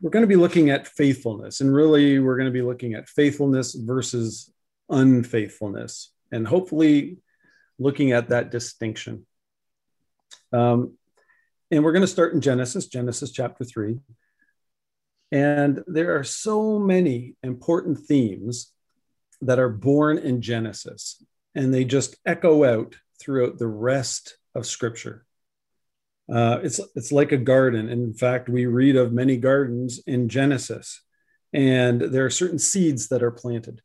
we're going to be looking at faithfulness, and really, we're going to be looking at faithfulness versus unfaithfulness, and hopefully, looking at that distinction. Um, and we're going to start in Genesis, Genesis chapter 3. And there are so many important themes that are born in Genesis, and they just echo out throughout the rest of Scripture. Uh, it's it's like a garden. In fact, we read of many gardens in Genesis, and there are certain seeds that are planted,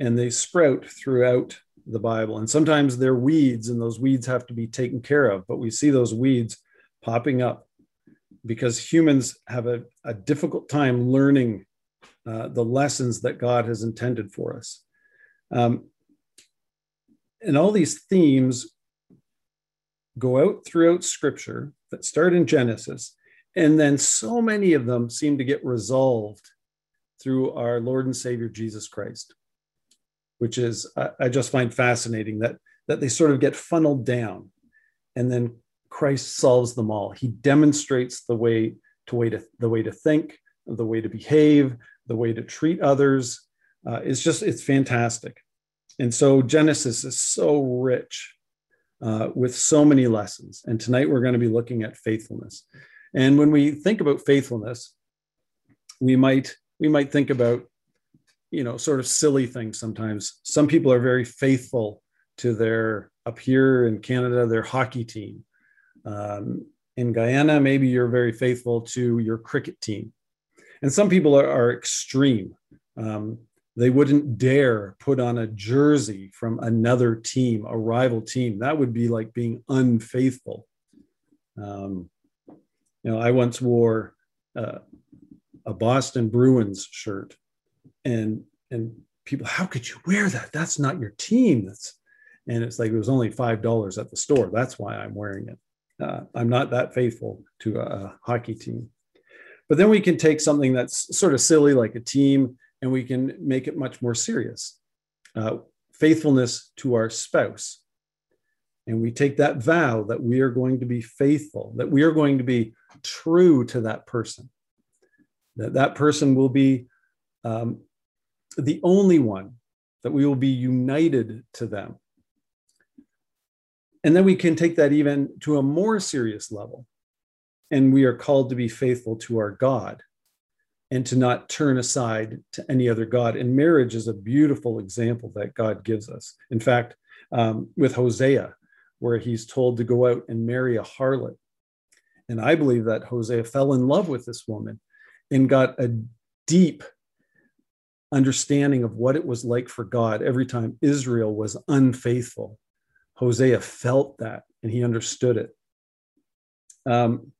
and they sprout throughout the Bible. And sometimes they're weeds, and those weeds have to be taken care of. But we see those weeds popping up because humans have a, a difficult time learning uh, the lessons that God has intended for us. Um, and all these themes go out throughout scripture that start in Genesis, and then so many of them seem to get resolved through our Lord and Savior Jesus Christ, which is I, I just find fascinating that that they sort of get funneled down, and then Christ solves them all. He demonstrates the way to way to the way to think, the way to behave, the way to treat others. Uh, it's just it's fantastic, and so Genesis is so rich uh, with so many lessons. And tonight we're going to be looking at faithfulness. And when we think about faithfulness, we might we might think about you know sort of silly things sometimes. Some people are very faithful to their up here in Canada their hockey team. Um, in Guyana, maybe you're very faithful to your cricket team. And some people are, are extreme. Um, they wouldn't dare put on a jersey from another team, a rival team. That would be like being unfaithful. Um, you know, I once wore uh, a Boston Bruins shirt, and and people, how could you wear that? That's not your team. That's and it's like it was only five dollars at the store. That's why I'm wearing it. Uh, I'm not that faithful to a, a hockey team. But then we can take something that's sort of silly, like a team, and we can make it much more serious. Uh, faithfulness to our spouse. And we take that vow that we are going to be faithful, that we are going to be true to that person, that that person will be um, the only one, that we will be united to them. And then we can take that even to a more serious level. And we are called to be faithful to our God and to not turn aside to any other God. And marriage is a beautiful example that God gives us. In fact, um, with Hosea, where he's told to go out and marry a harlot. And I believe that Hosea fell in love with this woman and got a deep understanding of what it was like for God every time Israel was unfaithful. Hosea felt that and he understood it. Um,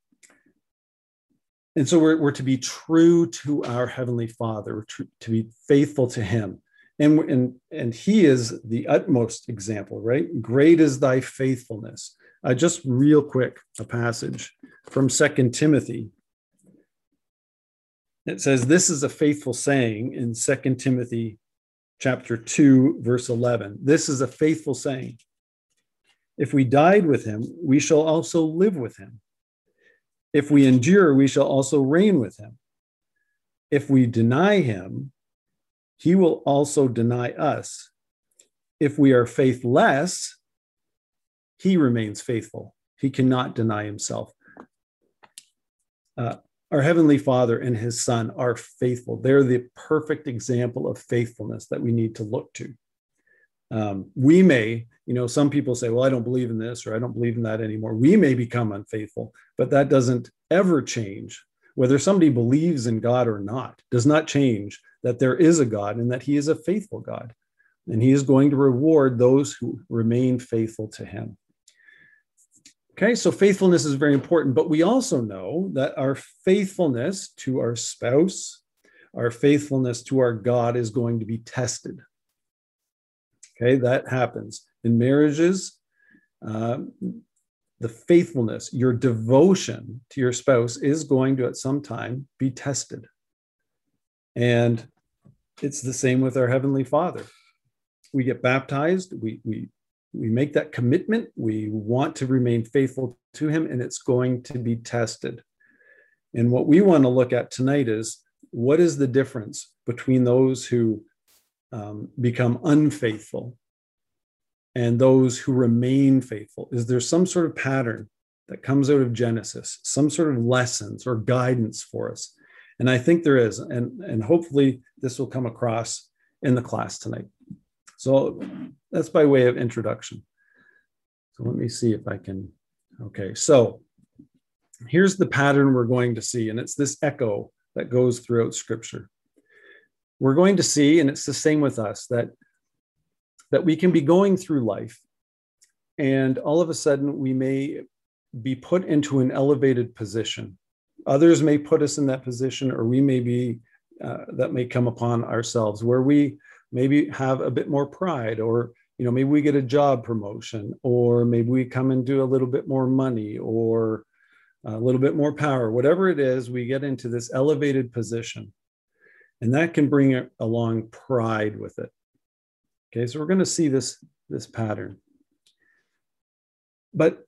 and so we're, we're to be true to our heavenly father to, to be faithful to him. And, and and he is the utmost example right? Great is thy faithfulness. Uh, just real quick a passage from second timothy. It says this is a faithful saying in second timothy chapter 2 verse 11 this is a faithful saying. If we died with him we shall also live with him if we endure, we shall also reign with him. If we deny him, he will also deny us. If we are faithless, he remains faithful. He cannot deny himself. Uh, our Heavenly Father and His Son are faithful. They're the perfect example of faithfulness that we need to look to. Um, we may you know some people say well i don't believe in this or i don't believe in that anymore. We may become unfaithful but that doesn't ever change whether somebody believes in god or not. Does not change that there is a god and that he is a faithful god and he is going to reward those who remain faithful to him. Okay so faithfulness is very important but we also know that our faithfulness to our spouse our faithfulness to our god is going to be tested. Okay that happens in marriages, uh, the faithfulness, your devotion to your spouse is going to at some time be tested. And it's the same with our Heavenly Father. We get baptized, we, we, we make that commitment, we want to remain faithful to Him, and it's going to be tested. And what we want to look at tonight is what is the difference between those who um, become unfaithful and those who remain faithful? Is there some sort of pattern that comes out of Genesis, some sort of lessons or guidance for us? And I think there is. And, and hopefully this will come across in the class tonight. So that's by way of introduction. So let me see if I can. Okay, so here's the pattern we're going to see, and it's this echo that goes throughout Scripture. We're going to see, and it's the same with us, that that we can be going through life, and all of a sudden we may be put into an elevated position. Others may put us in that position, or we may be uh, that may come upon ourselves where we maybe have a bit more pride or you know maybe we get a job promotion or maybe we come and do a little bit more money or a little bit more power whatever it is we get into this elevated position and that can bring along pride with it okay so we're going to see this this pattern but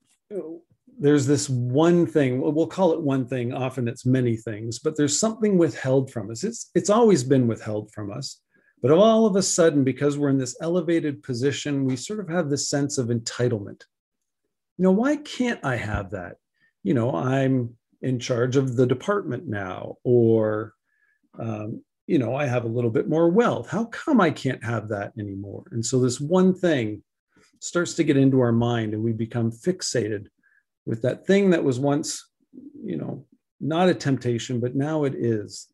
there's this one thing we'll call it one thing often it's many things but there's something withheld from us it's it's always been withheld from us but all of a sudden, because we're in this elevated position, we sort of have this sense of entitlement. You know, why can't I have that? You know, I'm in charge of the department now, or, um, you know, I have a little bit more wealth. How come I can't have that anymore? And so this one thing starts to get into our mind and we become fixated with that thing that was once, you know, not a temptation, but now it is.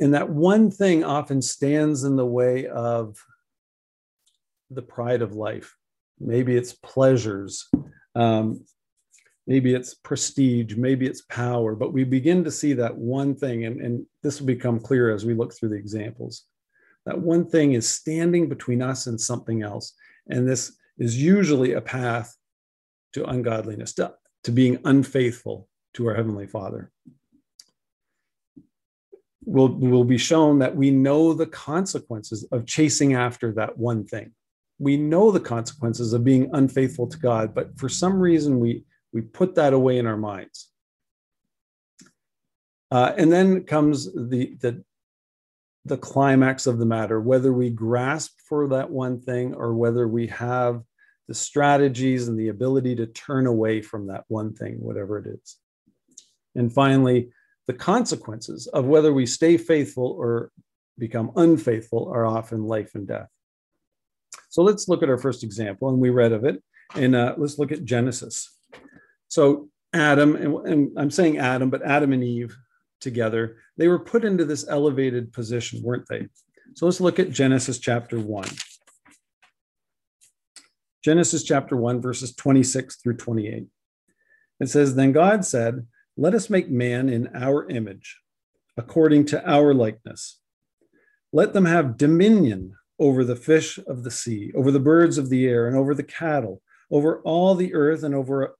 and that one thing often stands in the way of the pride of life. Maybe it's pleasures, um, maybe it's prestige, maybe it's power, but we begin to see that one thing, and, and this will become clear as we look through the examples. That one thing is standing between us and something else. And this is usually a path to ungodliness, to, to being unfaithful to our Heavenly Father will will be shown that we know the consequences of chasing after that one thing we know the consequences of being unfaithful to god but for some reason we we put that away in our minds uh, and then comes the the the climax of the matter whether we grasp for that one thing or whether we have the strategies and the ability to turn away from that one thing whatever it is and finally the consequences of whether we stay faithful or become unfaithful are often life and death. So let's look at our first example, and we read of it. And uh, let's look at Genesis. So Adam, and, and I'm saying Adam, but Adam and Eve together, they were put into this elevated position, weren't they? So let's look at Genesis chapter 1. Genesis chapter 1, verses 26 through 28. It says, Then God said, let us make man in our image, according to our likeness. Let them have dominion over the fish of the sea, over the birds of the air, and over the cattle, over all the earth, and over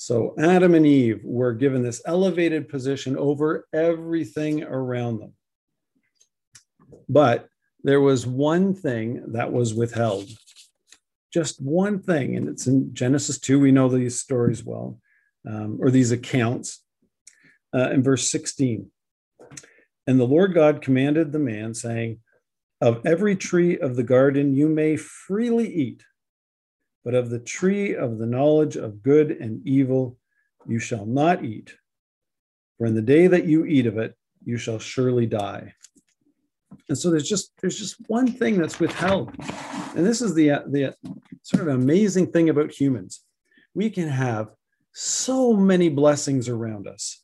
So Adam and Eve were given this elevated position over everything around them. But there was one thing that was withheld. Just one thing, and it's in Genesis 2. We know these stories well, um, or these accounts. Uh, in verse 16, and the Lord God commanded the man, saying, Of every tree of the garden you may freely eat, but of the tree of the knowledge of good and evil you shall not eat. For in the day that you eat of it, you shall surely die. And so there's just there's just one thing that's withheld. And this is the the sort of amazing thing about humans. We can have so many blessings around us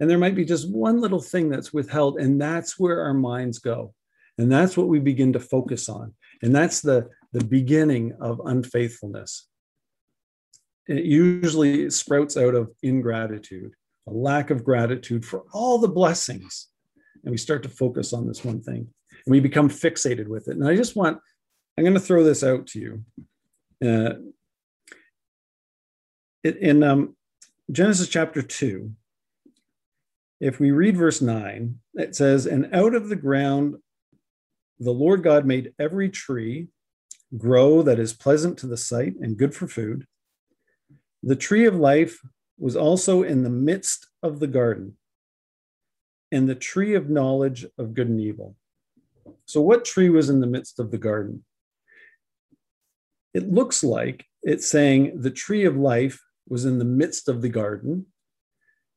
and there might be just one little thing that's withheld, and that's where our minds go. And that's what we begin to focus on. And that's the, the beginning of unfaithfulness. It usually sprouts out of ingratitude a lack of gratitude for all the blessings. And we start to focus on this one thing and we become fixated with it. And I just want, I'm going to throw this out to you. Uh, in um, Genesis chapter 2, if we read verse 9, it says, And out of the ground the Lord God made every tree grow that is pleasant to the sight and good for food. The tree of life was also in the midst of the garden, and the tree of knowledge of good and evil. So, what tree was in the midst of the garden? It looks like it's saying the tree of life was in the midst of the garden,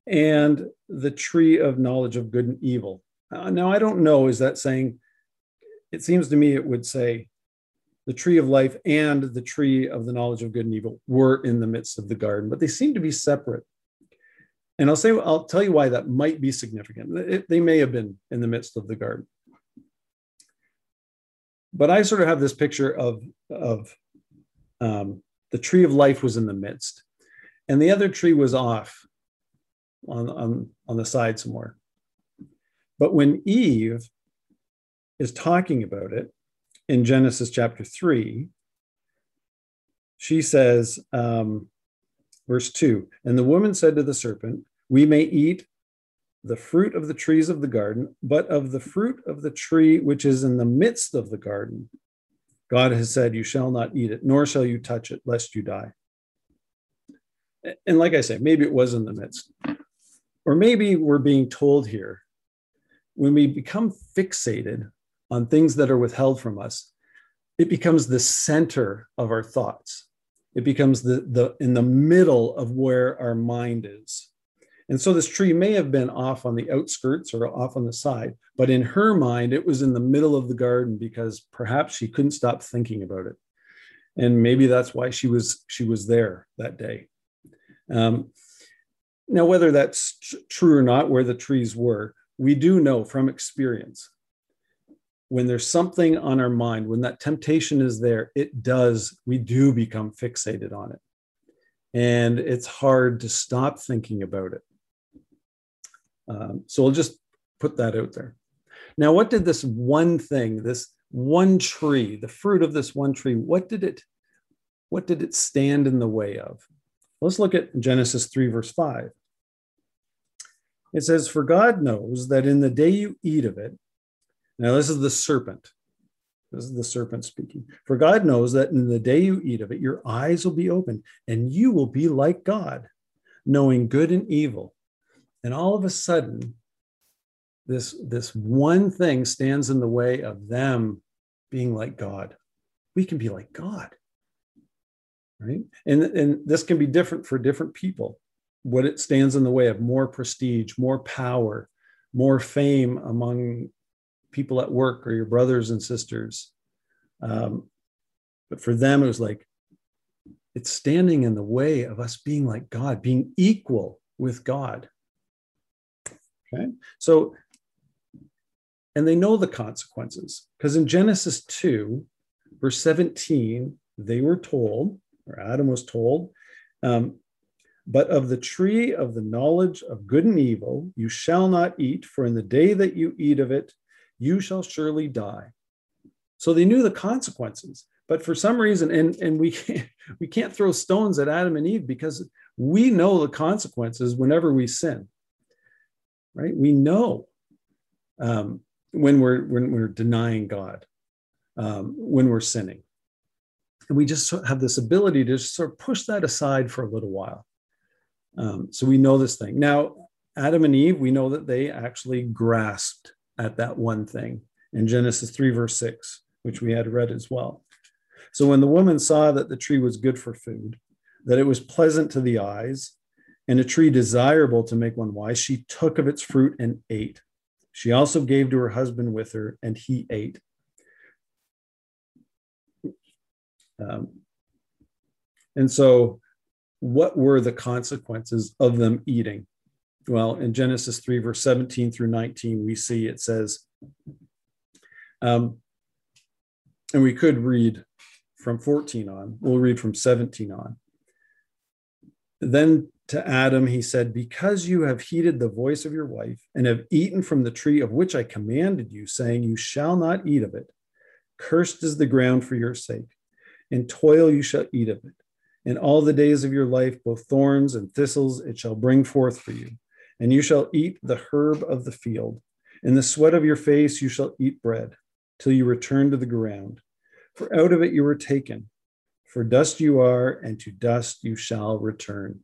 and the tree of knowledge of good and evil. Uh, now, I don't know, is that saying, it seems to me it would say the tree of life and the tree of the knowledge of good and evil were in the midst of the garden, but they seem to be separate. And I'll say, I'll tell you why that might be significant. It, they may have been in the midst of the garden. But I sort of have this picture of, of um, the tree of life was in the midst, and the other tree was off on, on, on the side somewhere. But when Eve is talking about it in Genesis chapter 3, she says, um, verse 2 And the woman said to the serpent, We may eat the fruit of the trees of the garden, but of the fruit of the tree which is in the midst of the garden, God has said, You shall not eat it, nor shall you touch it, lest you die. And like I say, maybe it was in the midst. Or maybe we're being told here when we become fixated on things that are withheld from us, it becomes the center of our thoughts. It becomes the, the in the middle of where our mind is. And so this tree may have been off on the outskirts or off on the side, but in her mind, it was in the middle of the garden because perhaps she couldn't stop thinking about it. And maybe that's why she was she was there that day. Um, now, whether that's tr- true or not, where the trees were, we do know from experience when there's something on our mind, when that temptation is there, it does, we do become fixated on it. And it's hard to stop thinking about it. Um, so we'll just put that out there. Now, what did this one thing, this one tree, the fruit of this one tree, what did it, what did it stand in the way of? Let's look at Genesis 3, verse 5. It says, For God knows that in the day you eat of it, now this is the serpent. This is the serpent speaking. For God knows that in the day you eat of it, your eyes will be opened and you will be like God, knowing good and evil. And all of a sudden, this, this one thing stands in the way of them being like God. We can be like God. Right. And, and this can be different for different people. What it stands in the way of more prestige, more power, more fame among people at work or your brothers and sisters. Um, but for them, it was like, it's standing in the way of us being like God, being equal with God. Okay. So, and they know the consequences because in Genesis 2, verse 17, they were told, or Adam was told, um, but of the tree of the knowledge of good and evil you shall not eat, for in the day that you eat of it, you shall surely die. So they knew the consequences, but for some reason, and, and we, can't, we can't throw stones at Adam and Eve because we know the consequences whenever we sin right? We know um, when we're when we're denying God, um, when we're sinning, and we just have this ability to sort of push that aside for a little while. Um, so we know this thing now. Adam and Eve, we know that they actually grasped at that one thing in Genesis 3, verse 6, which we had read as well. So when the woman saw that the tree was good for food, that it was pleasant to the eyes, and a tree desirable to make one wise, she took of its fruit and ate. She also gave to her husband with her, and he ate. Um, and so, what were the consequences of them eating? Well, in Genesis 3, verse 17 through 19, we see it says, um, and we could read from 14 on, we'll read from 17 on. Then to Adam, he said, Because you have heeded the voice of your wife and have eaten from the tree of which I commanded you, saying, You shall not eat of it, cursed is the ground for your sake. In toil you shall eat of it. In all the days of your life, both thorns and thistles it shall bring forth for you. And you shall eat the herb of the field. In the sweat of your face you shall eat bread, till you return to the ground. For out of it you were taken. For dust you are, and to dust you shall return.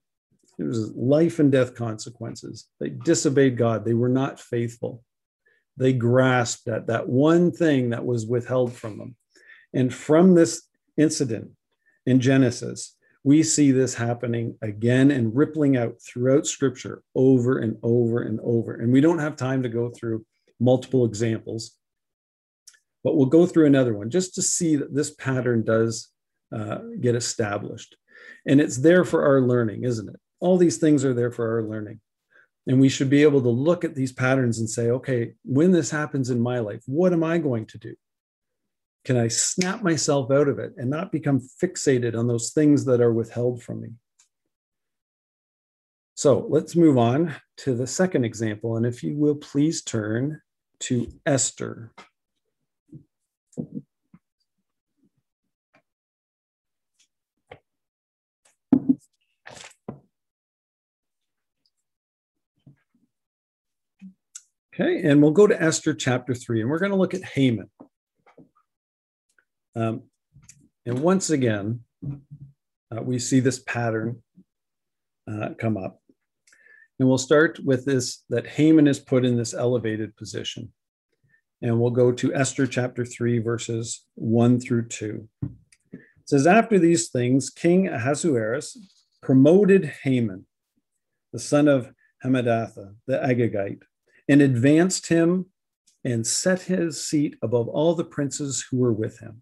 It was life and death consequences. They disobeyed God. They were not faithful. They grasped at that one thing that was withheld from them. And from this incident in Genesis, we see this happening again and rippling out throughout scripture over and over and over. And we don't have time to go through multiple examples, but we'll go through another one just to see that this pattern does uh, get established. And it's there for our learning, isn't it? all these things are there for our learning. And we should be able to look at these patterns and say, okay, when this happens in my life, what am I going to do? Can I snap myself out of it and not become fixated on those things that are withheld from me? So let's move on to the second example. And if you will please turn to Esther. Okay, and we'll go to Esther chapter 3, and we're going to look at Haman. Um, and once again, uh, we see this pattern uh, come up. And we'll start with this that Haman is put in this elevated position. And we'll go to Esther chapter 3, verses 1 through 2. It says, After these things, King Ahasuerus promoted Haman, the son of Hammedatha, the Agagite and advanced him and set his seat above all the princes who were with him.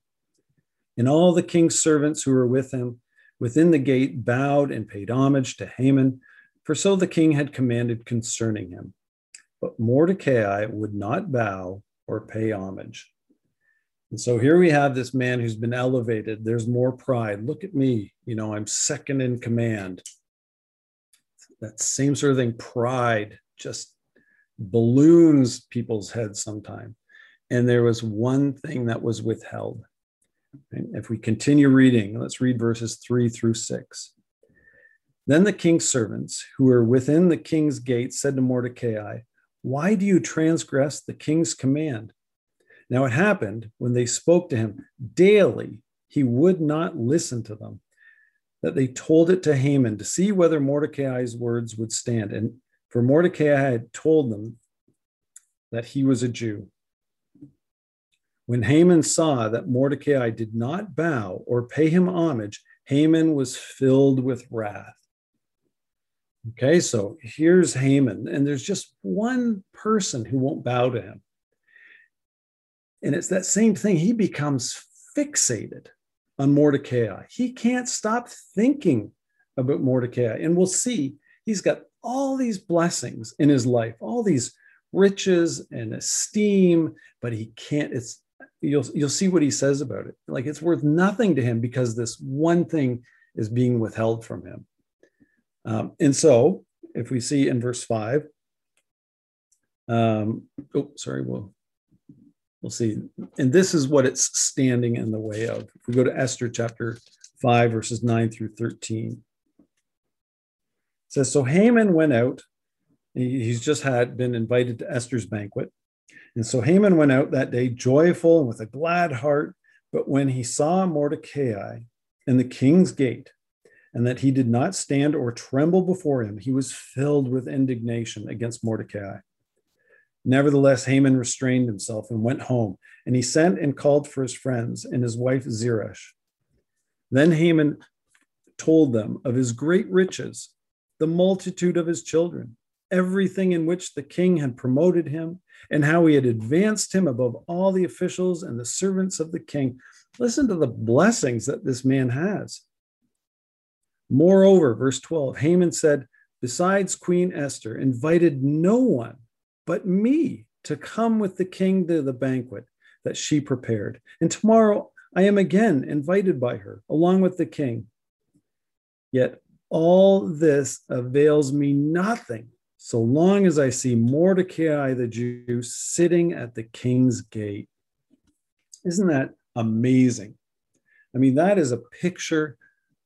And all the king's servants who were with him within the gate bowed and paid homage to Haman, for so the king had commanded concerning him. But Mordecai would not bow or pay homage. And so here we have this man who's been elevated. There's more pride. Look at me. You know, I'm second in command. That same sort of thing, pride, just balloons people's heads sometime. And there was one thing that was withheld. If we continue reading, let's read verses three through six. Then the king's servants, who were within the king's gate, said to Mordecai, Why do you transgress the king's command? Now it happened when they spoke to him daily, he would not listen to them, that they told it to Haman to see whether Mordecai's words would stand. And for Mordecai had told them that he was a Jew. When Haman saw that Mordecai did not bow or pay him homage, Haman was filled with wrath. Okay, so here's Haman, and there's just one person who won't bow to him. And it's that same thing. He becomes fixated on Mordecai. He can't stop thinking about Mordecai. And we'll see he's got all these blessings in his life, all these riches and esteem, but he can't. It's you'll you'll see what he says about it. Like it's worth nothing to him because this one thing is being withheld from him. Um, and so, if we see in verse five, um, oh, sorry, we'll we'll see. And this is what it's standing in the way of. If we go to Esther chapter five, verses nine through thirteen says, So Haman went out. He's just had been invited to Esther's banquet. And so Haman went out that day joyful and with a glad heart. But when he saw Mordecai in the king's gate, and that he did not stand or tremble before him, he was filled with indignation against Mordecai. Nevertheless, Haman restrained himself and went home, and he sent and called for his friends and his wife Zeresh. Then Haman told them of his great riches the multitude of his children, everything in which the king had promoted him, and how he had advanced him above all the officials and the servants of the king. Listen to the blessings that this man has. Moreover, verse 12, Haman said, Besides Queen Esther, invited no one but me to come with the king to the banquet that she prepared. And tomorrow I am again invited by her, along with the king. Yet all this avails me nothing so long as I see Mordecai the Jew sitting at the king's gate. Isn't that amazing? I mean, that is a picture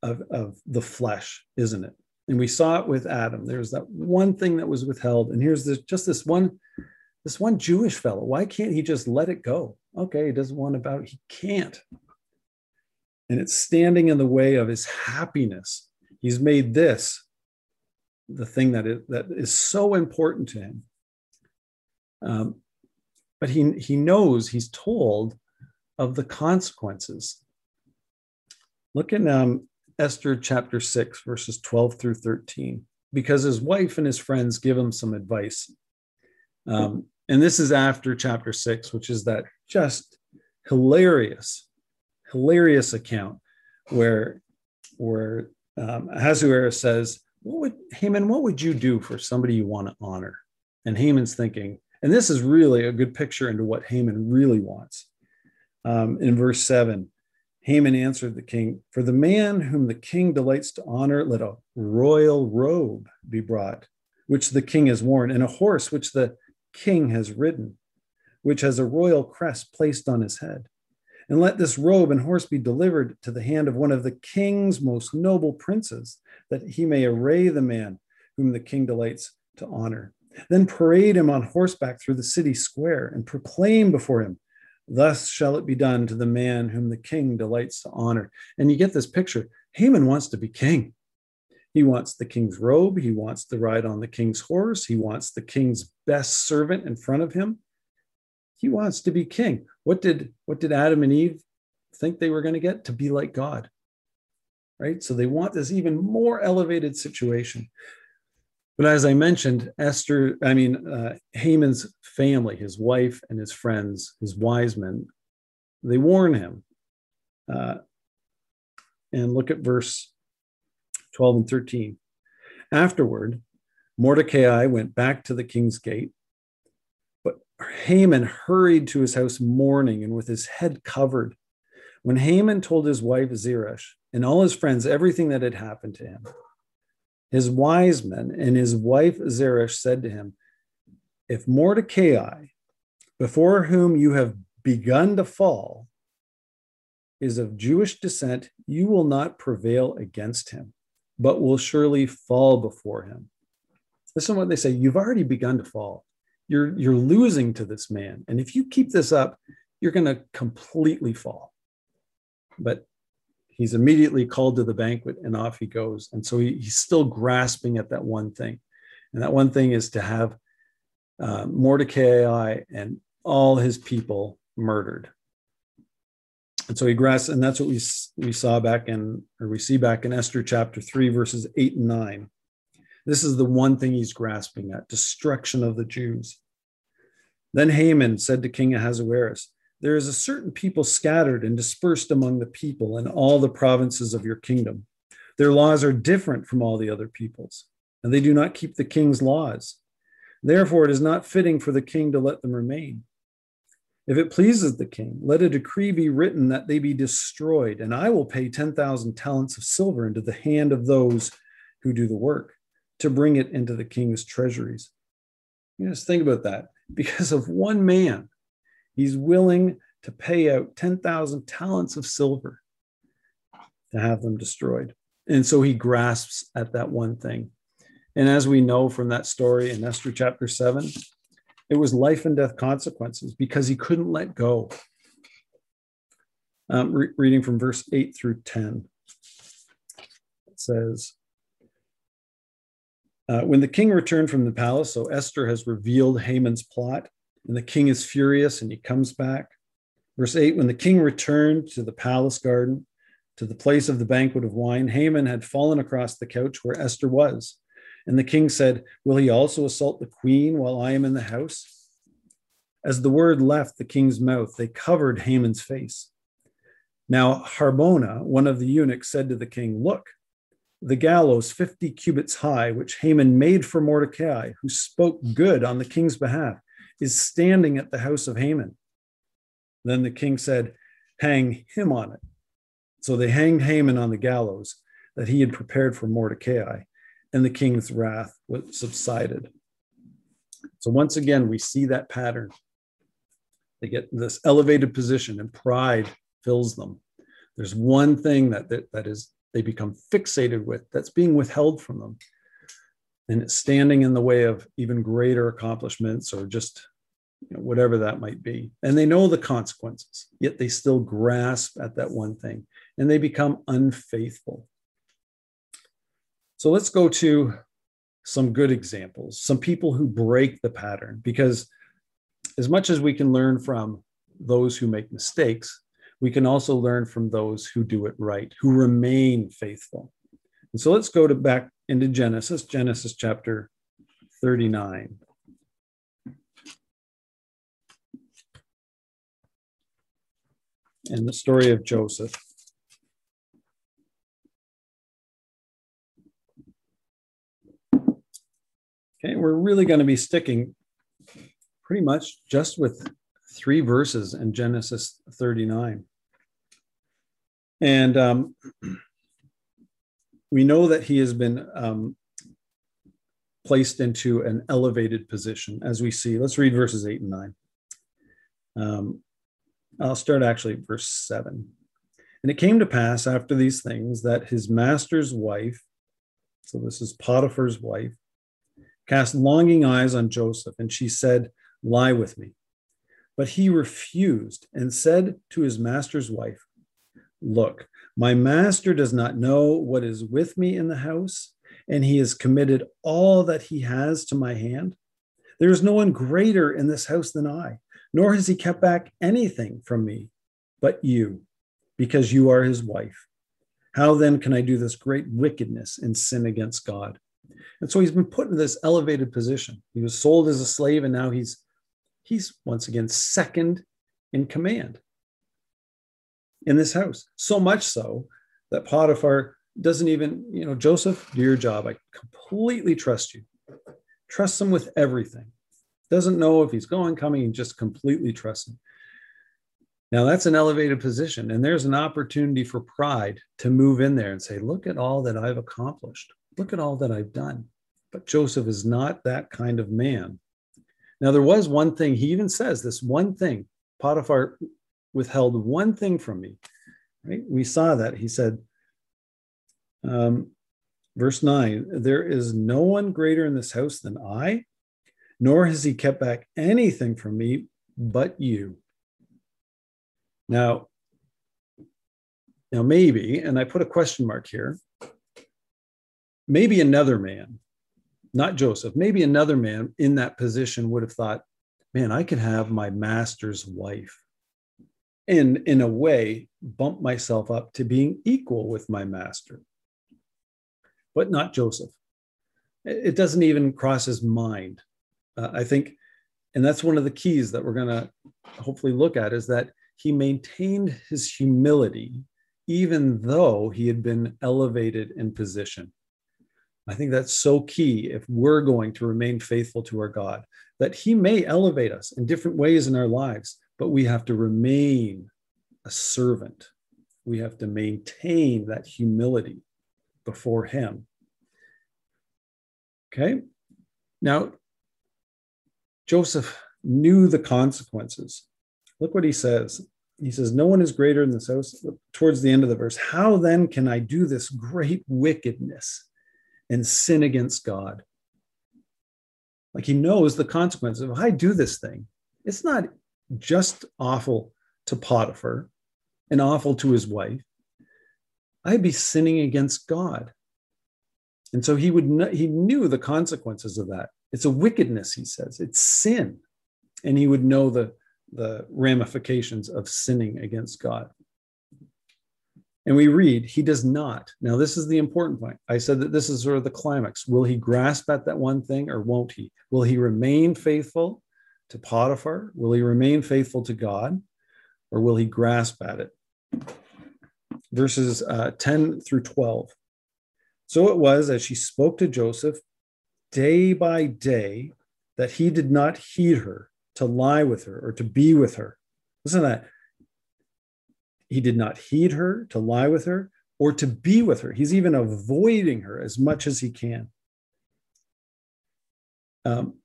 of, of the flesh, isn't it? And we saw it with Adam. There's that one thing that was withheld. And here's this just this one, this one Jewish fellow. Why can't he just let it go? Okay, he doesn't want about it. He can't. And it's standing in the way of his happiness. He's made this the thing that is, that is so important to him. Um, but he, he knows, he's told of the consequences. Look at um, Esther chapter 6, verses 12 through 13, because his wife and his friends give him some advice. Um, and this is after chapter 6, which is that just hilarious, hilarious account where, where um, Ahasuerus says, what would Haman, what would you do for somebody you want to honor? And Haman's thinking, and this is really a good picture into what Haman really wants. Um, in verse seven, Haman answered the king, For the man whom the king delights to honor, let a royal robe be brought, which the king has worn, and a horse which the king has ridden, which has a royal crest placed on his head. And let this robe and horse be delivered to the hand of one of the king's most noble princes, that he may array the man whom the king delights to honor. Then parade him on horseback through the city square and proclaim before him, Thus shall it be done to the man whom the king delights to honor. And you get this picture. Haman wants to be king. He wants the king's robe. He wants to ride on the king's horse. He wants the king's best servant in front of him. He wants to be king. What did what did Adam and Eve think they were going to get? To be like God. Right? So they want this even more elevated situation. But as I mentioned, Esther, I mean, uh, Haman's family, his wife and his friends, his wise men, they warn him. Uh, and look at verse 12 and 13. Afterward, Mordecai went back to the king's gate Haman hurried to his house mourning and with his head covered. When Haman told his wife Zeresh and all his friends everything that had happened to him, his wise men and his wife Zeresh said to him, If Mordecai, before whom you have begun to fall, is of Jewish descent, you will not prevail against him, but will surely fall before him. Listen to what they say. You've already begun to fall you're you're losing to this man. And if you keep this up you're going to completely fall. But he's immediately called to the banquet and off he goes. And so he, he's still grasping at that one thing. And that one thing is to have uh, mordecai and all his people murdered. And so he grasps and that's what we we saw back in or we see back in esther chapter 3 verses 8 and 9 this is the one thing he's grasping at destruction of the Jews. Then Haman said to King Ahasuerus, There is a certain people scattered and dispersed among the people in all the provinces of your kingdom. Their laws are different from all the other peoples, and they do not keep the king's laws. Therefore, it is not fitting for the king to let them remain. If it pleases the king, let a decree be written that they be destroyed, and I will pay 10,000 talents of silver into the hand of those who do the work to bring it into the king's treasuries. You just think about that. Because of one man, he's willing to pay out 10,000 talents of silver to have them destroyed. And so he grasps at that one thing. And as we know from that story in Esther chapter 7, it was life and death consequences because he couldn't let go. Um, re- reading from verse 8 through 10, it says, uh, when the king returned from the palace, so Esther has revealed Haman's plot, and the king is furious and he comes back. Verse 8 When the king returned to the palace garden, to the place of the banquet of wine, Haman had fallen across the couch where Esther was. And the king said, Will he also assault the queen while I am in the house? As the word left the king's mouth, they covered Haman's face. Now, Harbona, one of the eunuchs, said to the king, Look, the gallows 50 cubits high, which Haman made for Mordecai, who spoke good on the king's behalf, is standing at the house of Haman. Then the king said, Hang him on it. So they hanged Haman on the gallows. that he had prepared for Mordecai, and the king's wrath was subsided. So once again, we see that pattern. They get this elevated position, and pride fills them. There's one thing that, that, that is they become fixated with that's being withheld from them. And it's standing in the way of even greater accomplishments or just you know, whatever that might be. And they know the consequences, yet they still grasp at that one thing and they become unfaithful. So let's go to some good examples, some people who break the pattern, because as much as we can learn from those who make mistakes, we can also learn from those who do it right, who remain faithful. And so let's go to back into Genesis, Genesis chapter 39. And the story of Joseph. Okay, we're really going to be sticking pretty much just with three verses in Genesis 39. And um, we know that he has been um, placed into an elevated position, as we see. Let's read verses 8 and 9. Um, I'll start actually at verse 7. And it came to pass after these things that his master's wife, so this is Potiphar's wife, cast longing eyes on Joseph, and she said, Lie with me. But he refused and said to his master's wife, Look, my master does not know what is with me in the house, and he has committed all that he has to my hand. There is no one greater in this house than I, nor has he kept back anything from me but you, because you are his wife. How then can I do this great wickedness and sin against God? And so he's been put in this elevated position. He was sold as a slave, and now he's he's once again second in command in this house. So much so that Potiphar doesn't even, you know, Joseph, do your job. I completely trust you. Trust him with everything. Doesn't know if he's going, coming, just completely trust him. Now that's an elevated position, and there's an opportunity for pride to move in there and say, Look at all that I've accomplished. Look at all that I've done. But Joseph is not that kind of man. Now, there was one thing, he even says this one thing Potiphar withheld one thing from me. Right? We saw that. He said, um, verse 9, there is no one greater in this house than I, nor has he kept back anything from me but you. Now, now maybe, and I put a question mark here, maybe another man, not Joseph, maybe another man in that position would have thought, man, I could have my master's wife and in a way bump myself up to being equal with my master but not joseph. It doesn't even cross his mind. Uh, i think and that's one of the keys that we're going to hopefully look at is that he maintained his humility even though he had been elevated in position. I think that's so key if we're going to remain faithful to our god that he may elevate us in different ways in our lives but we have to remain a servant. We have to maintain that humility before Him. Okay? Now, Joseph knew the consequences. Look what he says. He says, No one is greater in this house. Towards the end of the verse, how then can I do this great wickedness and sin against God? Like he knows the consequences. If I do this thing, it's not just awful to Potiphar and awful to his wife, I'd be sinning against God. And so he would know, he knew the consequences of that. It's a wickedness, he says. It's sin. And he would know the, the ramifications of sinning against God. And we read, he does not. Now, this is the important point. I said that this is sort of the climax. Will he grasp at that one thing or won't he? Will he remain faithful to Potiphar? Will he remain faithful to God? Or will he grasp at it? Verses uh, 10 through 12. So it was as she spoke to Joseph day by day that he did not heed her to lie with her or to be with her. Listen to that. He did not heed her to lie with her, or to be with her. He's even avoiding her as much as he can. Um,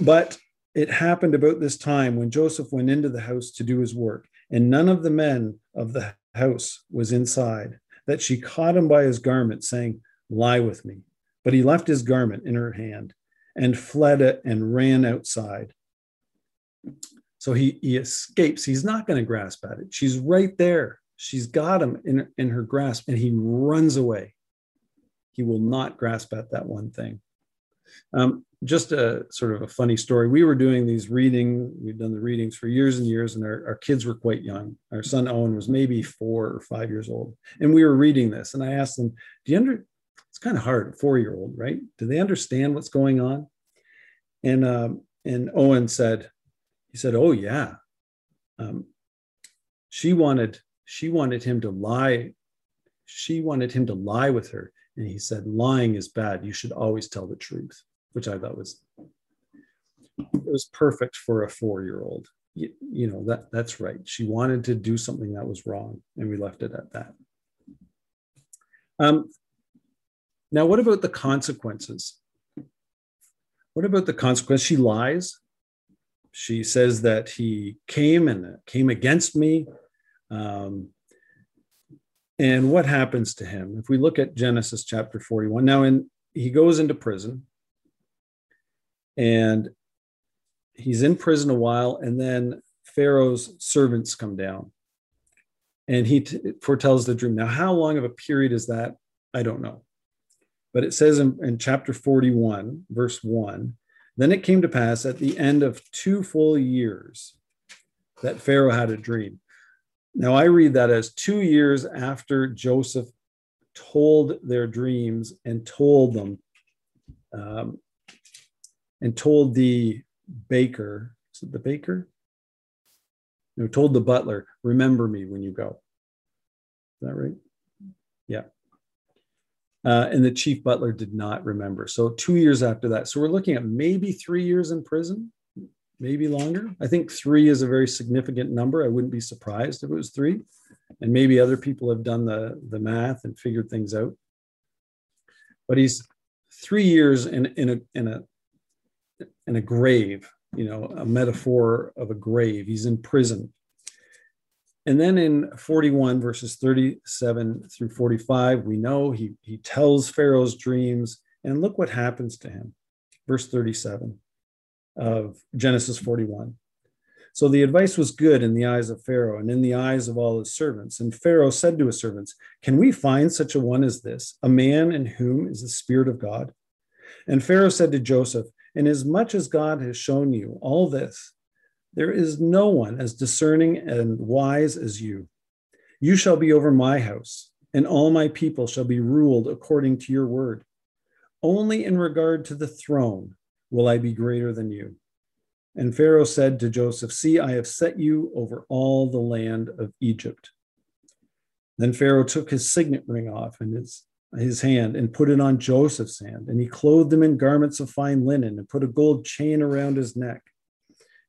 but it happened about this time when Joseph went into the house to do his work, and none of the men of the house was inside, that she caught him by his garment, saying, Lie with me. But he left his garment in her hand and fled it and ran outside. So he, he escapes. He's not going to grasp at it. She's right there. She's got him in, in her grasp, and he runs away. He will not grasp at that one thing. Um, just a sort of a funny story. We were doing these reading, we've done the readings for years and years, and our, our kids were quite young. Our son Owen was maybe four or five years old. And we were reading this, and I asked them, Do you under it's kind of hard, four year old, right? Do they understand what's going on? And um, and Owen said, he said, Oh yeah. Um, she wanted, she wanted him to lie. She wanted him to lie with her. And he said, lying is bad. You should always tell the truth which I thought was it was perfect for a four-year-old. You, you know that that's right. She wanted to do something that was wrong, and we left it at that. Um, now, what about the consequences? What about the consequence? She lies. She says that he came and came against me. Um, and what happens to him? If we look at Genesis chapter 41, now in he goes into prison. And he's in prison a while and then pharaoh's servants come down. And he t- foretells the dream. Now how long of a period is that? I don't know. But it says in, in chapter 41 verse 1 then it came to pass at the end of two full years that pharaoh had a dream now i read that as two years after joseph told their dreams and told them um, and told the baker, is it the baker? No, told the butler, remember me when you go. Is that right? Yeah. Uh, and the chief butler did not remember. So two years after that. So we're looking at maybe three years in prison, maybe longer. I think three is a very significant number. I wouldn't be surprised if it was three. And maybe other people have done the, the math and figured things out. But he's three years in, in, a, in a in a grave, you know, a metaphor of a grave. He's in prison. And then in 41, verses 37 through 45, we know he, he tells Pharaoh's dreams. And look what happens to him. Verse 37 of Genesis 41. So the advice was good in the eyes of Pharaoh and in the eyes of all his servants. And Pharaoh said to his servants, Can we find such a one as this, a man in whom is the Spirit of God? And Pharaoh said to Joseph, Inasmuch as God has shown you all this, there is no one as discerning and wise as you. You shall be over my house, and all my people shall be ruled according to your word. Only in regard to the throne will I be greater than you. And Pharaoh said to Joseph, See, I have set you over all the land of Egypt. Then Pharaoh took his signet ring off and his his hand and put it on Joseph's hand. And he clothed him in garments of fine linen and put a gold chain around his neck.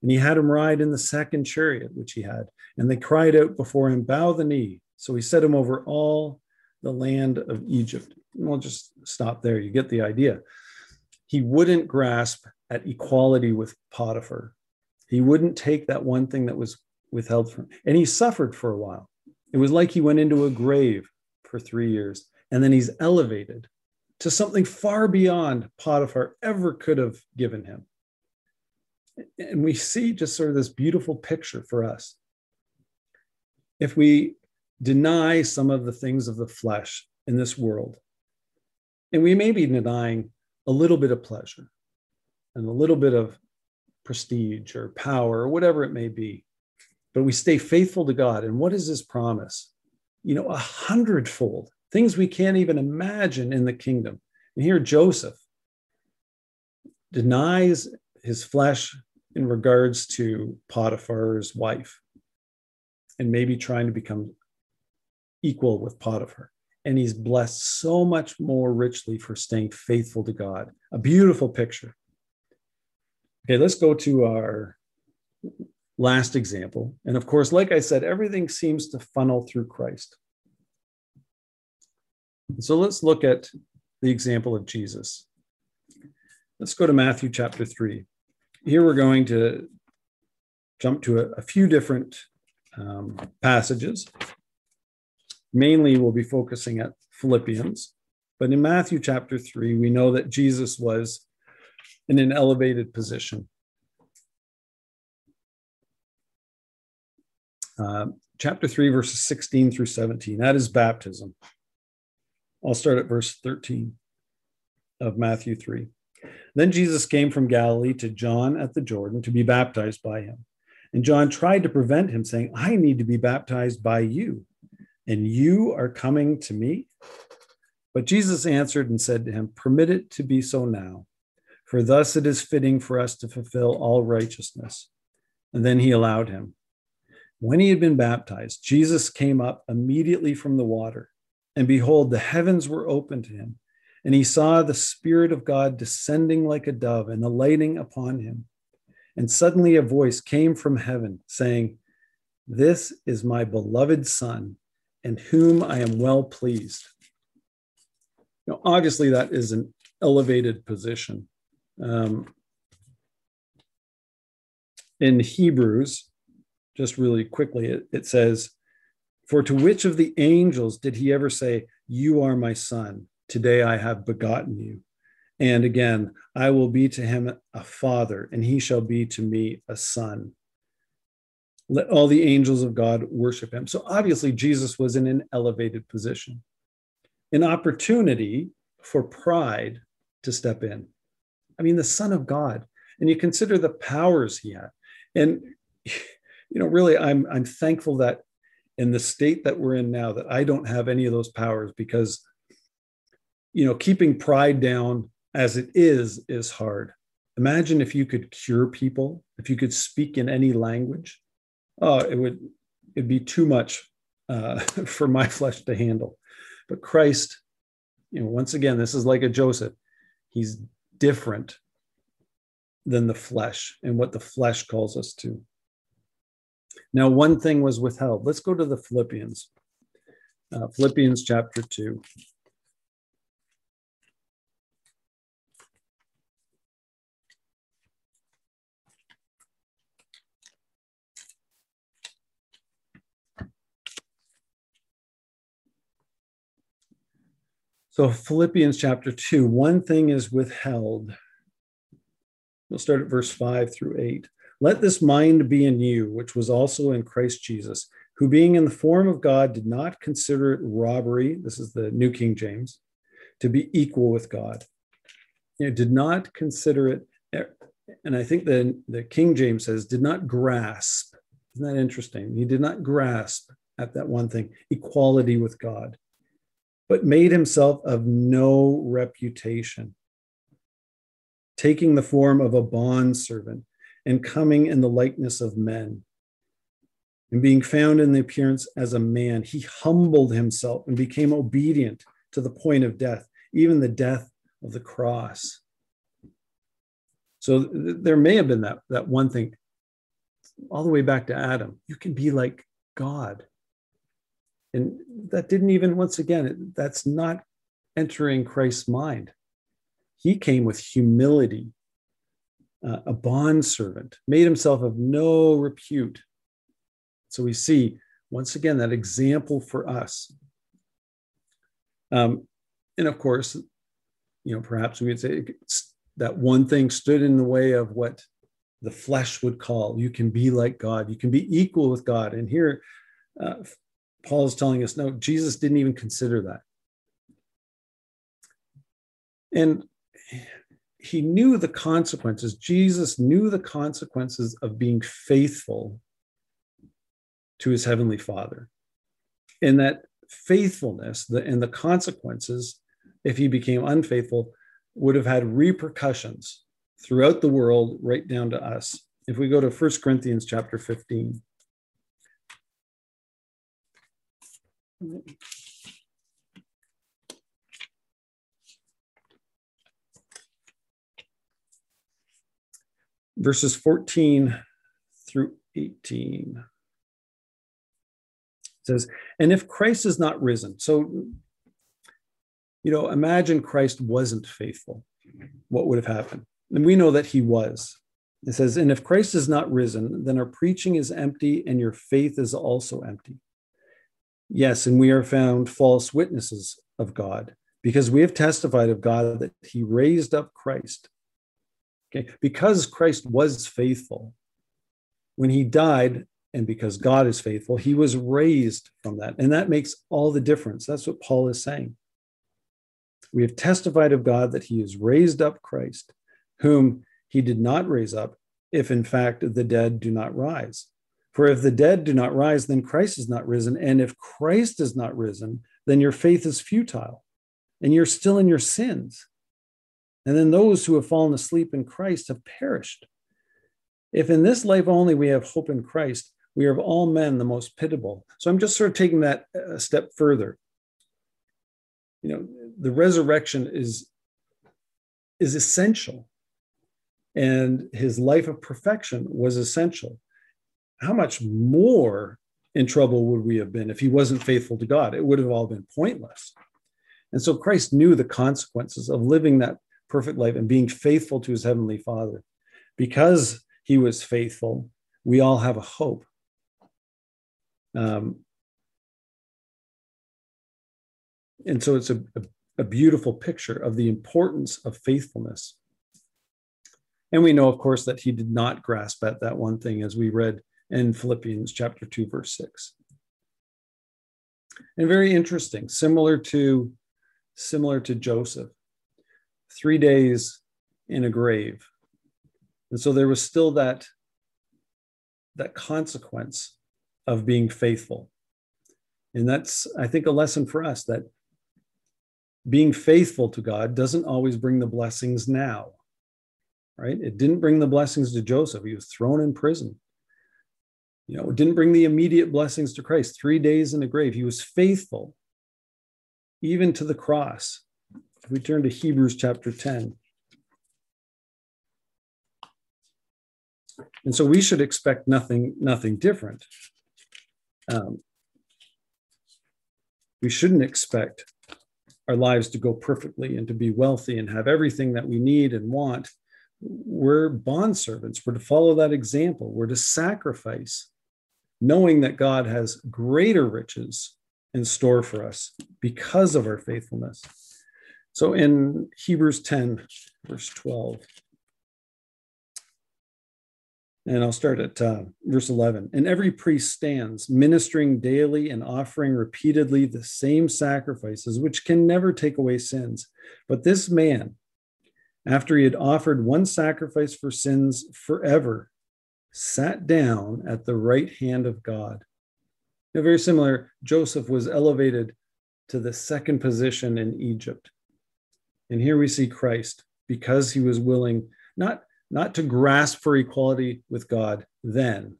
And he had him ride in the second chariot which he had. And they cried out before him, Bow the knee. So he set him over all the land of Egypt. And we'll just stop there. You get the idea. He wouldn't grasp at equality with Potiphar. He wouldn't take that one thing that was withheld from him. And he suffered for a while. It was like he went into a grave for three years and then he's elevated to something far beyond Potiphar ever could have given him. And we see just sort of this beautiful picture for us. If we deny some of the things of the flesh in this world, and we may be denying a little bit of pleasure and a little bit of prestige or power or whatever it may be, but we stay faithful to God. And what is his promise? You know, a hundredfold things we can't even imagine in the kingdom. And here Joseph denies his flesh in regards to Potiphar's wife and maybe trying to become equal with Potiphar. And he's blessed so much more richly for staying faithful to God. A beautiful picture. Okay, let's go to our last example. And of course, like I said, everything seems to funnel through Christ. So let's look at the example of Jesus. Let's go to Matthew chapter 3. Here we're going to jump to a, a few different um, passages. Mainly, we'll be focusing at Philippians. But in Matthew chapter 3, we know that Jesus was in an elevated position. Uh, chapter 3, verses 16 through 17. That is baptism. I'll start at verse 13 of Matthew 3. Then Jesus came from Galilee to John at the Jordan to be baptized by him. And John tried to prevent him, saying, I need to be baptized by you, and you are coming to me? But Jesus answered and said to him, Permit it to be so now, for thus it is fitting for us to fulfill all righteousness. And then he allowed him. When he had been baptized, Jesus came up immediately from the water, and behold, the heavens were opened to him, and he saw the Spirit of God descending like a dove and alighting upon him. And suddenly a voice came from heaven saying, This is my beloved Son, in whom I am well pleased. Now, obviously, that is an elevated position. Um, in Hebrews, just really quickly, it, it says, For to which of the angels did he ever say, You are my son, today I have begotten you? And again, I will be to him a father, and he shall be to me a son. Let all the angels of God worship him. So obviously, Jesus was in an elevated position, an opportunity for pride to step in. I mean, the Son of God, and you consider the powers he had. And you know, really, I'm I'm thankful that in the state that we're in now, that I don't have any of those powers because, you know, keeping pride down as it is is hard. Imagine if you could cure people, if you could speak in any language. Oh, it would it'd be too much uh, for my flesh to handle. But Christ, you know, once again, this is like a Joseph. He's different than the flesh and what the flesh calls us to. Now, one thing was withheld. Let's go to the Philippians. Uh, Philippians chapter 2. So, Philippians chapter 2, one thing is withheld. We'll start at verse 5 through 8. Let this mind be in you, which was also in Christ Jesus, who being in the form of God did not consider it robbery, this is the New King James, to be equal with God. You know, did not consider it, and I think the, the King James says, did not grasp. Isn't that interesting? He did not grasp at that one thing, equality with God, but made himself of no reputation, taking the form of a bondservant and coming in the likeness of men. And being found in the appearance as a man, he humbled himself and became obedient to the point of death, even the death of the cross. So th- there may have been that, that one thing all the way back to Adam. You can be like God. And that didn't even, once again, that's not entering Christ's mind. He came with humility uh, a bondservant, made himself of no repute. So we see, once again, that example for us. Um, and of course, you know, perhaps we would say that one thing stood in the way of what the flesh would call you can be like God, you can be equal with God. And here, uh, Paul is telling us, no, Jesus didn't even consider that. And he knew the consequences. Jesus knew the consequences of being faithful to his heavenly Father. And that faithfulness the, and the consequences, if he became unfaithful, would have had repercussions throughout the world, right down to us. If we go to 1 Corinthians chapter 15. Verses 14 through 18. It says, And if Christ is not risen, so You know, imagine Christ wasn't faithful. What would have happened? And we know that he was. It says, And if Christ is not risen, then our preaching is empty and your faith is also empty. Yes, and we are found false witnesses of God because we have testified of God that he raised up Christ. Okay, because Christ was faithful, when he died, and because God is faithful, he was raised from that. And that makes all the difference. That's what Paul is saying. We have testified of God that he has raised up Christ, whom he did not raise up, if in fact the dead do not rise. For if the dead do not rise, then Christ is not risen. And if Christ is not risen, then your faith is futile and you're still in your sins. And then those who have fallen asleep in Christ have perished. If in this life only we have hope in Christ, we are of all men the most pitiable. So I'm just sort of taking that a step further. You know, the resurrection is, is essential, and his life of perfection was essential. How much more in trouble would we have been if he wasn't faithful to God? It would have all been pointless. And so Christ knew the consequences of living that perfect life and being faithful to his heavenly Father. Because he was faithful, we all have a hope. Um, and so it's a, a, a beautiful picture of the importance of faithfulness. And we know, of course, that he did not grasp at that one thing as we read in Philippians chapter 2, verse 6. And very interesting, similar to similar to Joseph. Three days in a grave. And so there was still that, that consequence of being faithful. And that's, I think, a lesson for us that being faithful to God doesn't always bring the blessings now, right? It didn't bring the blessings to Joseph. He was thrown in prison. You know, didn't bring the immediate blessings to Christ. Three days in the grave. He was faithful even to the cross. If we turn to Hebrews chapter 10. And so we should expect nothing, nothing different. Um, we shouldn't expect our lives to go perfectly and to be wealthy and have everything that we need and want. We're bond servants. We're to follow that example. We're to sacrifice, knowing that God has greater riches in store for us because of our faithfulness. So in Hebrews 10, verse 12, and I'll start at uh, verse 11. And every priest stands, ministering daily and offering repeatedly the same sacrifices, which can never take away sins. But this man, after he had offered one sacrifice for sins forever, sat down at the right hand of God Now, very similar, Joseph was elevated to the second position in Egypt. And here we see Christ because he was willing not, not to grasp for equality with God then,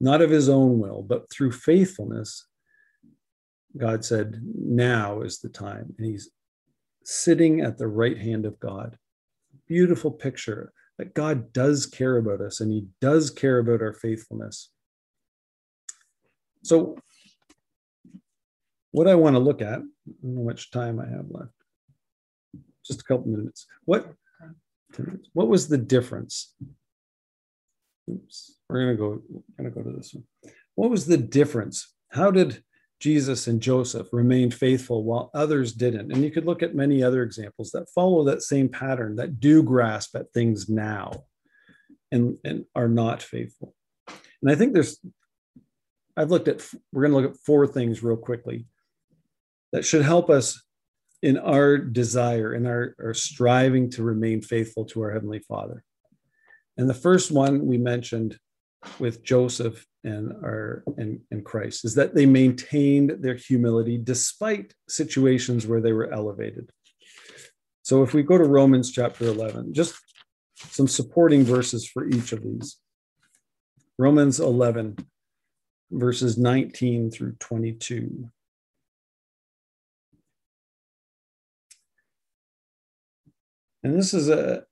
not of his own will, but through faithfulness. God said, Now is the time. And he's sitting at the right hand of God. Beautiful picture that God does care about us and he does care about our faithfulness. So what I want to look at, how much time I have left, just a couple minutes. What, what was the difference? Oops, we're gonna go, We're gonna go to this one. What was the difference? How did Jesus and Joseph remained faithful while others didn't? And you could look at many other examples that follow that same pattern that do grasp at things now and, and are not faithful. And I think there's I've looked at, we're going to look at four things real quickly that should help us in our desire, in our, our striving to remain faithful to our Heavenly Father. And the first one we mentioned with Joseph and and, and Christ is that they maintained their humility despite situations where they were elevated. So if we go to Romans chapter 11, just some supporting verses for each of these. Romans 11, verses 19 through 22. And this is a,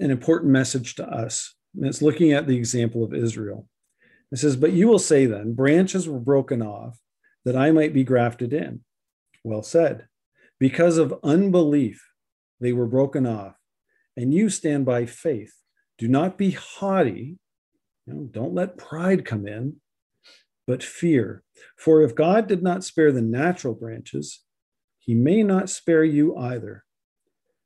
an important message to us. And it's looking at the example of Israel. It says, But you will say then, branches were broken off that I might be grafted in. Well said. Because of unbelief, they were broken off, and you stand by faith. Do not be haughty. You know, don't let pride come in, but fear. For if God did not spare the natural branches, he may not spare you either.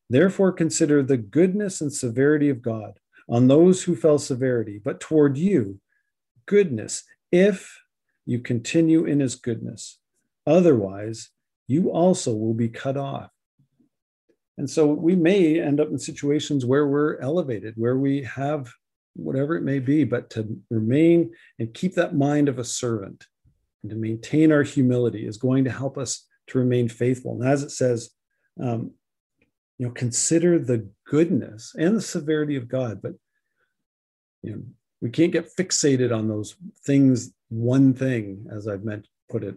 Therefore, consider the goodness and severity of God on those who fell severity, but toward you, goodness, if you continue in his goodness. Otherwise, you also will be cut off. And so we may end up in situations where we're elevated, where we have whatever it may be, but to remain and keep that mind of a servant and to maintain our humility is going to help us to remain faithful. And as it says, um, you know, consider the goodness and the severity of God, but you know, we can't get fixated on those things, one thing, as I've meant put it,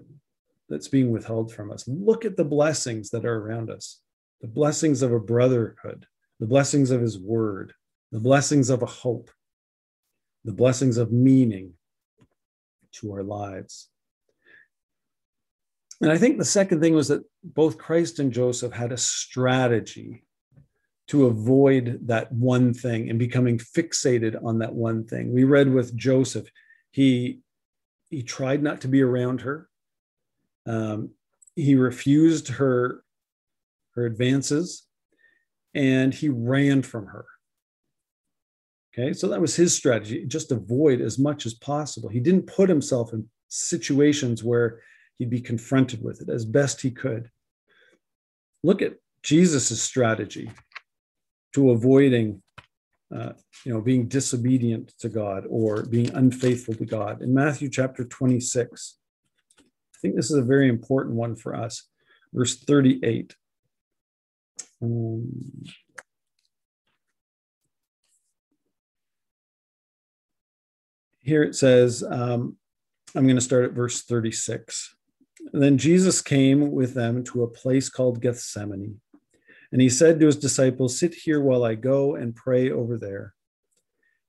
that's being withheld from us. Look at the blessings that are around us, the blessings of a brotherhood, the blessings of his word, the blessings of a hope, the blessings of meaning to our lives. And I think the second thing was that both Christ and Joseph had a strategy to avoid that one thing and becoming fixated on that one thing. We read with Joseph, he he tried not to be around her. Um, he refused her her advances, and he ran from her. Okay, so that was his strategy: just avoid as much as possible. He didn't put himself in situations where he'd be confronted with it as best he could. Look at Jesus' strategy to avoiding uh, you know being disobedient to god or being unfaithful to god. In matthew chapter 26 i think this is a very important one for us verse 38 um, here it says um, i'm going to start at verse 36 and then jesus came with them to a place called gethsemane and he said to his disciples, Sit here while I go and pray over there.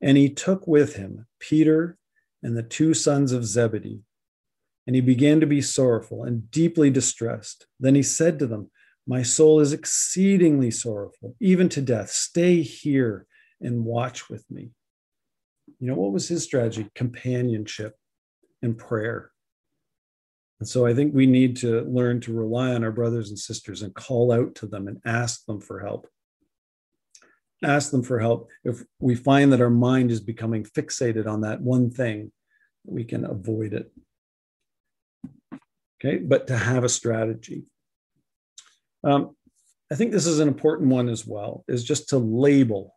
And he took with him Peter and the two sons of Zebedee. And he began to be sorrowful and deeply distressed. Then he said to them, My soul is exceedingly sorrowful, even to death. Stay here and watch with me. You know, what was his strategy? Companionship and prayer. And so I think we need to learn to rely on our brothers and sisters and call out to them and ask them for help. Ask them for help. If we find that our mind is becoming fixated on that one thing, we can avoid it. Okay, but to have a strategy. Um, I think this is an important one as well, is just to label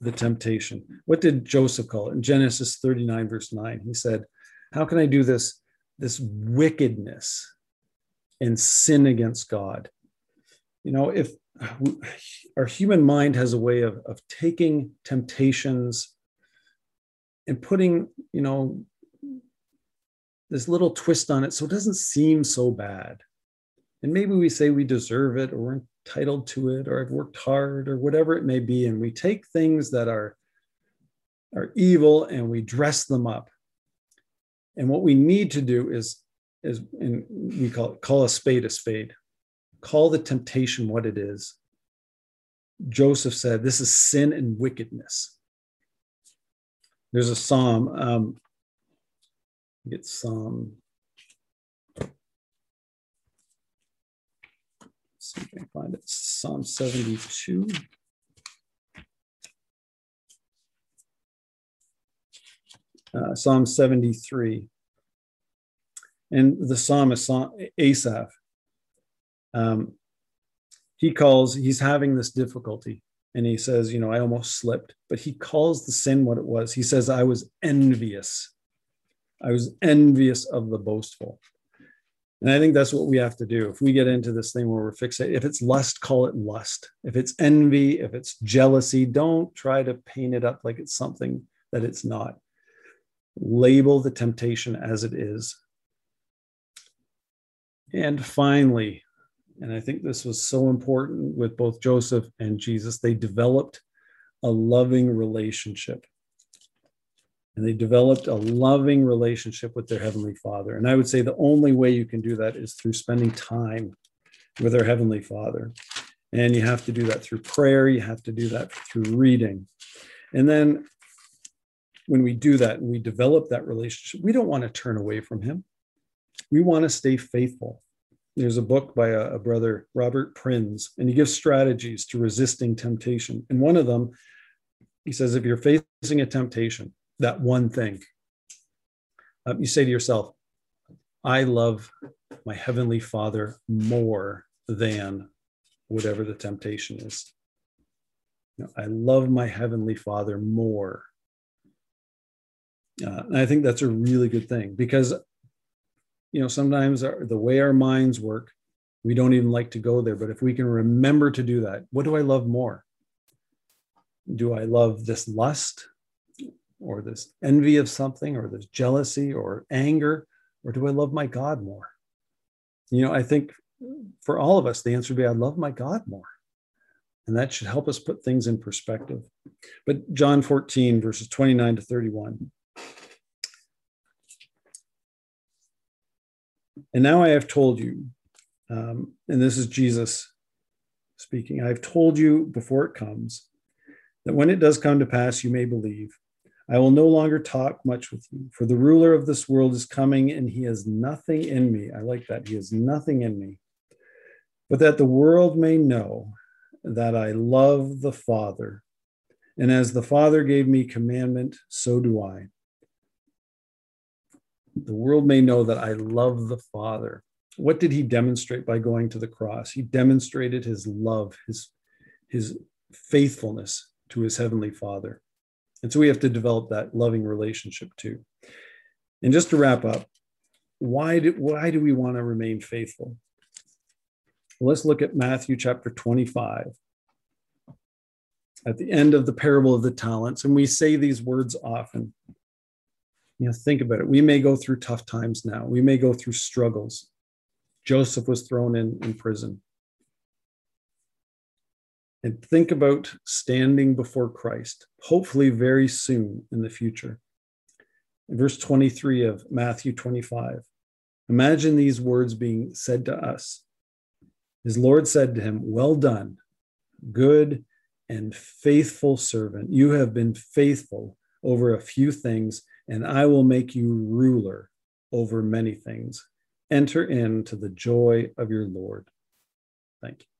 the temptation. What did Joseph call it? In Genesis 39, verse 9, he said, How can I do this? This wickedness and sin against God. You know, if our human mind has a way of, of taking temptations and putting, you know, this little twist on it so it doesn't seem so bad. And maybe we say we deserve it or we're entitled to it or I've worked hard or whatever it may be. And we take things that are, are evil and we dress them up and what we need to do is, is and we call it, call a spade a spade. Call the temptation what it is. Joseph said, This is sin and wickedness. There's a psalm. Um, get Psalm. see if I can find it. Psalm 72. Uh, Psalm 73. And the psalmist, Asaph, um, he calls, he's having this difficulty. And he says, You know, I almost slipped, but he calls the sin what it was. He says, I was envious. I was envious of the boastful. And I think that's what we have to do. If we get into this thing where we're fixated, if it's lust, call it lust. If it's envy, if it's jealousy, don't try to paint it up like it's something that it's not label the temptation as it is. And finally, and I think this was so important with both Joseph and Jesus, they developed a loving relationship. And they developed a loving relationship with their Heavenly Father. And I would say the only way you can do that is through spending time with our Heavenly Father. And you have to do that through prayer, you have to do that through reading. And then when we do that and we develop that relationship, we don't want to turn away from Him. We want to stay faithful. There's a book by a, a brother, Robert Prinz, and he gives strategies to resisting temptation. And one of them, he says, if you're facing a temptation, that one thing, um, you say to yourself, I love my Heavenly Father more than whatever the temptation is. You know, I love my Heavenly Father more. Uh, and I think that's a really good thing because, you know, sometimes our, the way our minds work, we don't even like to go there. But if we can remember to do that, what do I love more? Do I love this lust or this envy of something or this jealousy or anger? Or do I love my God more? You know, I think for all of us, the answer would be I love my God more. And that should help us put things in perspective. But John 14, verses 29 to 31. And now I have told you, um, and this is Jesus speaking, I have told you before it comes, that when it does come to pass, you may believe. I will no longer talk much with you, for the ruler of this world is coming, and he has nothing in me. I like that. He has nothing in me. But that the world may know that I love the Father. And as the Father gave me commandment, so do I. The world may know that I love the Father. What did he demonstrate by going to the cross? He demonstrated his love, his, his faithfulness to his heavenly Father. And so we have to develop that loving relationship too. And just to wrap up, why do, why do we want to remain faithful? Let's look at Matthew chapter 25. At the end of the parable of the talents, and we say these words often. You know, think about it. We may go through tough times now. We may go through struggles. Joseph was thrown in, in prison and think about standing before Christ, hopefully very soon in the future. In verse 23 of Matthew 25, imagine these words being said to us. His Lord said to him, Well done, good and faithful servant. You have been faithful over a few things, and I will make you ruler over many things. Enter into the joy of your Lord. Thank you.